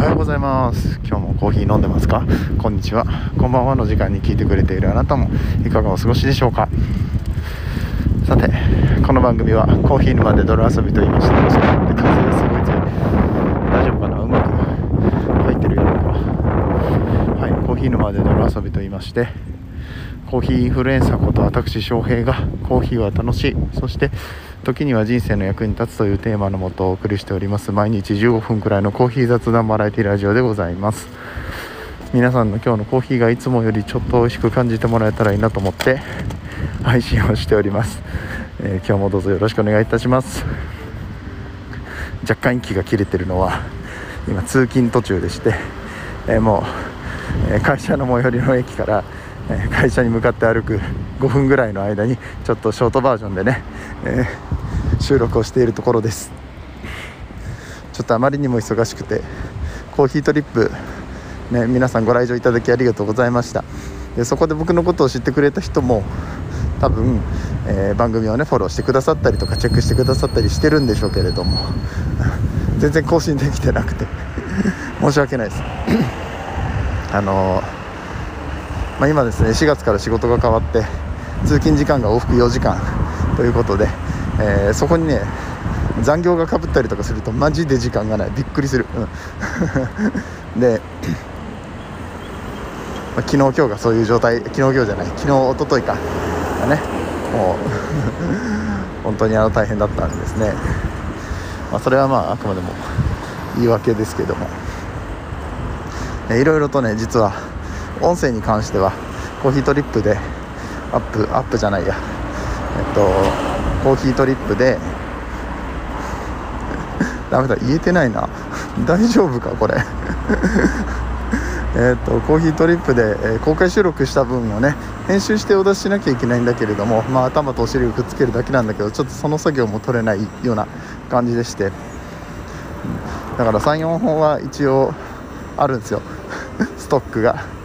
はようございます。今日もコーヒー飲んでますか？こんにちは。こんばんはの時間に聞いてくれているあなたもいかがお過ごしでしょうか？さてこの番組はコーヒー沼で泥遊びと言いまして風がすごい強い。大丈夫かな？うまく入ってるよはいコーヒー沼で泥遊びと言いましてコーヒーインフルエンサーこと私翔平がコーヒーは楽しい。そして時には人生の役に立つというテーマのもとお送りしております。毎日15分くらいのコーヒー雑談バラエティラジオでございます。皆さんの今日のコーヒーがいつもよりちょっと美味しく感じてもらえたらいいなと思って配信をしております、えー、今日もどうぞよろしくお願いいたします。若干息が切れてるのは今通勤途中でして、えー、もう、えー、会社の最寄りの駅からえ会社に向かって歩く5分ぐらいの間にちょっとショートバージョンでね、えー、収録をしているところです。ちょっとあまりにも忙しくてコーヒートリップ、ね、皆さんご来場いただきありがとうございました。でそこで僕のことを知ってくれた人も多分、えー、番組をねフォローしてくださったりとかチェックしてくださったりしてるんでしょうけれども全然更新できてなくて申し訳ないです。あのーまあ、今ですね4月から仕事が変わって通勤時間が往復4時間ということで、えー、そこにね残業がかぶったりとかするとマジで時間がない。びっくりする、うん、で、まあ、昨日今日がそういう状態。昨日今日じゃない。昨日一昨日か。がね。もう 本当にあの大変だったんですね、まあ、それはまああくまでも言い訳ですけども。いろいろとね実は音声に関してはコーヒートリップでアップアップじゃないや。えっとコーヒートリップで ダメだ言えてないな。大丈夫かこれ。えっとコーヒートリップで、えー、公開収録した分をね編集してお出ししなきゃいけないんだけれども、まあ、頭とお尻をくっつけるだけなんだけどちょっとその作業も取れないような感じでして、だから34本は一応あるんですよ。ストックが。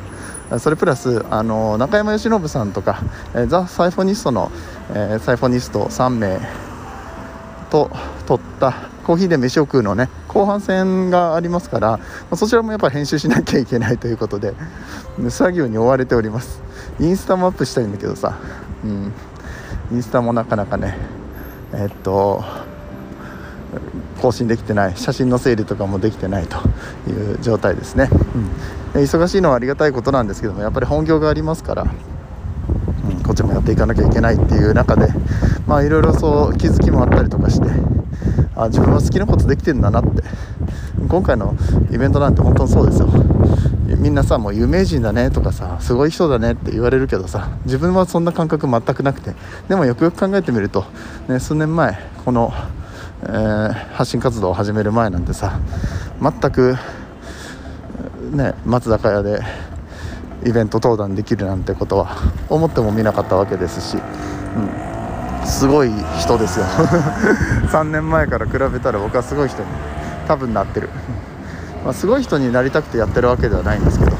それプラスあの中山由伸さんとか、え、ザ・サイフォニストの、え、サイフォニスト3名と撮ったコーヒーで飯を食うのね後半戦がありますからまそちらもやっぱ編集しなきゃいけないということで作業に追われております。インスタもアップしたいんだけどさ、うん、インスタもなかなかねえ、っと更新できてない。写真の整理とかもできてないという状態ですね、うん、忙しいのはありがたいことなんですけどもやっぱり本業がありますから、うん、こっちもやっていかなきゃいけないっていう中でまあいろいろそう気づきもあったりとかしてあ自分は好きなことできてんだなって今回のイベントなんて本当にそうですよ。みんなさもう有名人だねとかさすごい人だねって言われるけどさ自分はそんな感覚全くなくてでもよくよく考えてみると、ね、数年前このえー、発信活動を始める前なんてさ全く、ね、松坂屋でイベント登壇できるなんてことは思ってもみなかったわけですし、うん、すごい人ですよ。3年前から比べたら僕はすごい人に多分なってる、まあ、すごい人になりたくてやってるわけではないんですけど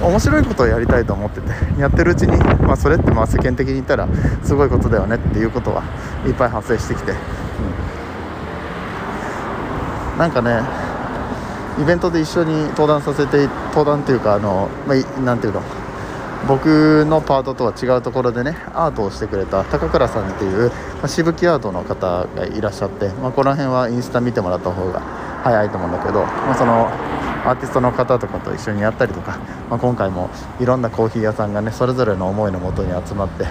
面白いことをやりたいと思っててやってるうちに、まあ、それってまあ世間的に言ったらすごいことだよねっていうことはいっぱい発生してきて、うん。なんかねイベントで一緒に登壇させて登壇っていうかあの、まあ、なんていうの僕のパートとは違うところでねアートをしてくれた高倉さんっていう、まあ、しぶきアートの方がいらっしゃって、まあ、この辺はインスタ見てもらった方が早いと思うんだけど、まあ、そのアーティストの方とかと一緒にやったりとか、まあ、今回もいろんなコーヒー屋さんがねそれぞれの思いのもとに集まって、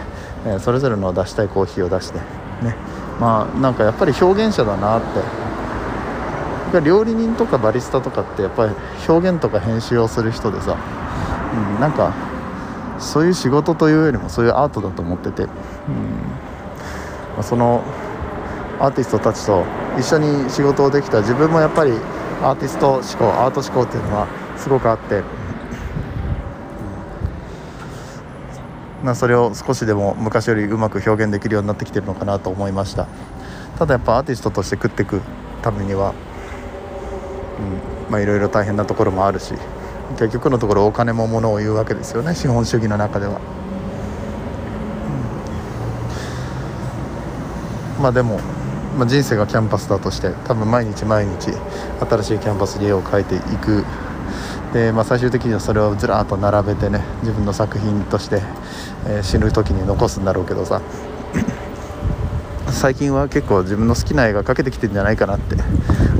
えー、それぞれの出したいコーヒーを出してね。まあなんかやっぱり表現者だなって料理人とかバリスタとかってやっぱり表現とか編集をする人でさ、うん、なんかそういう仕事というよりもそういうアートだと思ってて、うん。まそのアーティストたちと一緒に仕事をできた自分もやっぱりアーティスト思考アート思考っていうのはすごくあって、まあ、それを少しでも昔よりうまく表現できるようになってきてるのかなと思いました。ただやっぱアーティストとして食っていくためにはうん。まあいろいろ大変なところもあるし結局のところお金もものを言うわけですよね資本主義の中では、うん、まあでもまあ、人生がキャンバスだとして多分毎日毎日新しいキャンバスに絵を描いていく。で、まあ、最終的にはそれをずらっと並べてね自分の作品として、えー、死ぬ時に残すんだろうけどさ。最近は結構自分の好きな絵が描けてきてんじゃないかなって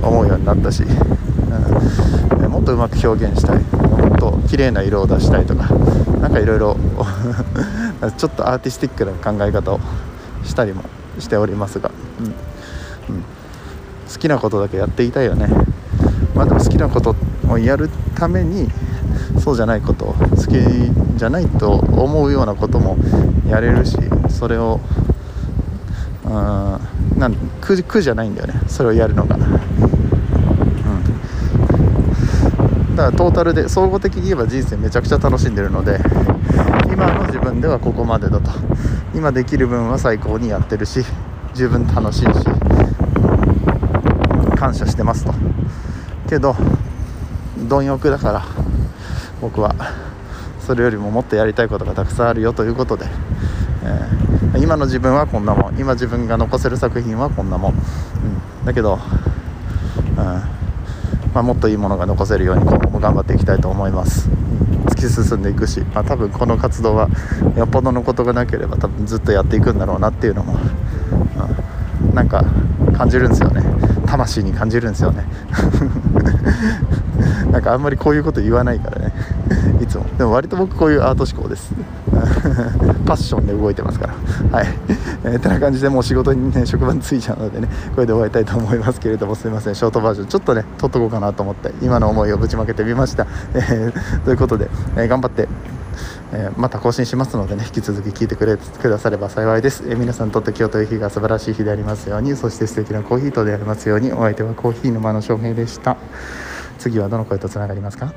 思うようになったし、うん、もっとうまく表現したい。もっと綺麗な色を出したいとか何かいろいろちょっとアーティスティックな考え方をしたりもしておりますが、うん。うん、好きなことだけやっていたいよね。まあでも好きなことをやるためにそうじゃないこと好きじゃないと思うようなこともやれるしそれをうん。なん苦苦じゃないんだよね。それをやるのが、うん、だからトータルで総合的に言えば人生めちゃくちゃ楽しんでるので今の自分ではここまでだと。今できる分は最高にやってるし十分楽しいし感謝してますと。けど貪欲だから僕はそれよりももっとやりたいことがたくさんあるよということで、えー、今の自分はこんなもん。今自分が残せる作品はこんなもん、うん、だけど、うん。まあ、もっといいものが残せるように今後も頑張っていきたいと思います。突き進んでいくし、まあ、多分この活動はよっぽどのことがなければ多分ずっとやっていくんだろうなっていうのも、うん、なんか感じるんですよね。魂に感じるんですよね。なんかあんまりこういうこと言わないからね。いつも。でも割と僕こういうアート思考です。パッションで動いてますから。はい、えー、てな感じでもう仕事にね職場に着いちゃうのでねこれで終わりたいと思いますけれどもすいません。ショートバージョン。ちょっとね撮っとこうかなと思って今の思いをぶちまけてみました、えー、ということで、えー、頑張ってえー、また更新しますのでね引き続き聞いてくれくだされば幸いです、えー、皆さんにとって今日という日が素晴らしい日でありますようにそして素敵なコーヒーとでありますようにお相手はコーヒー沼の翔平でした。次はどの声とつながりますか？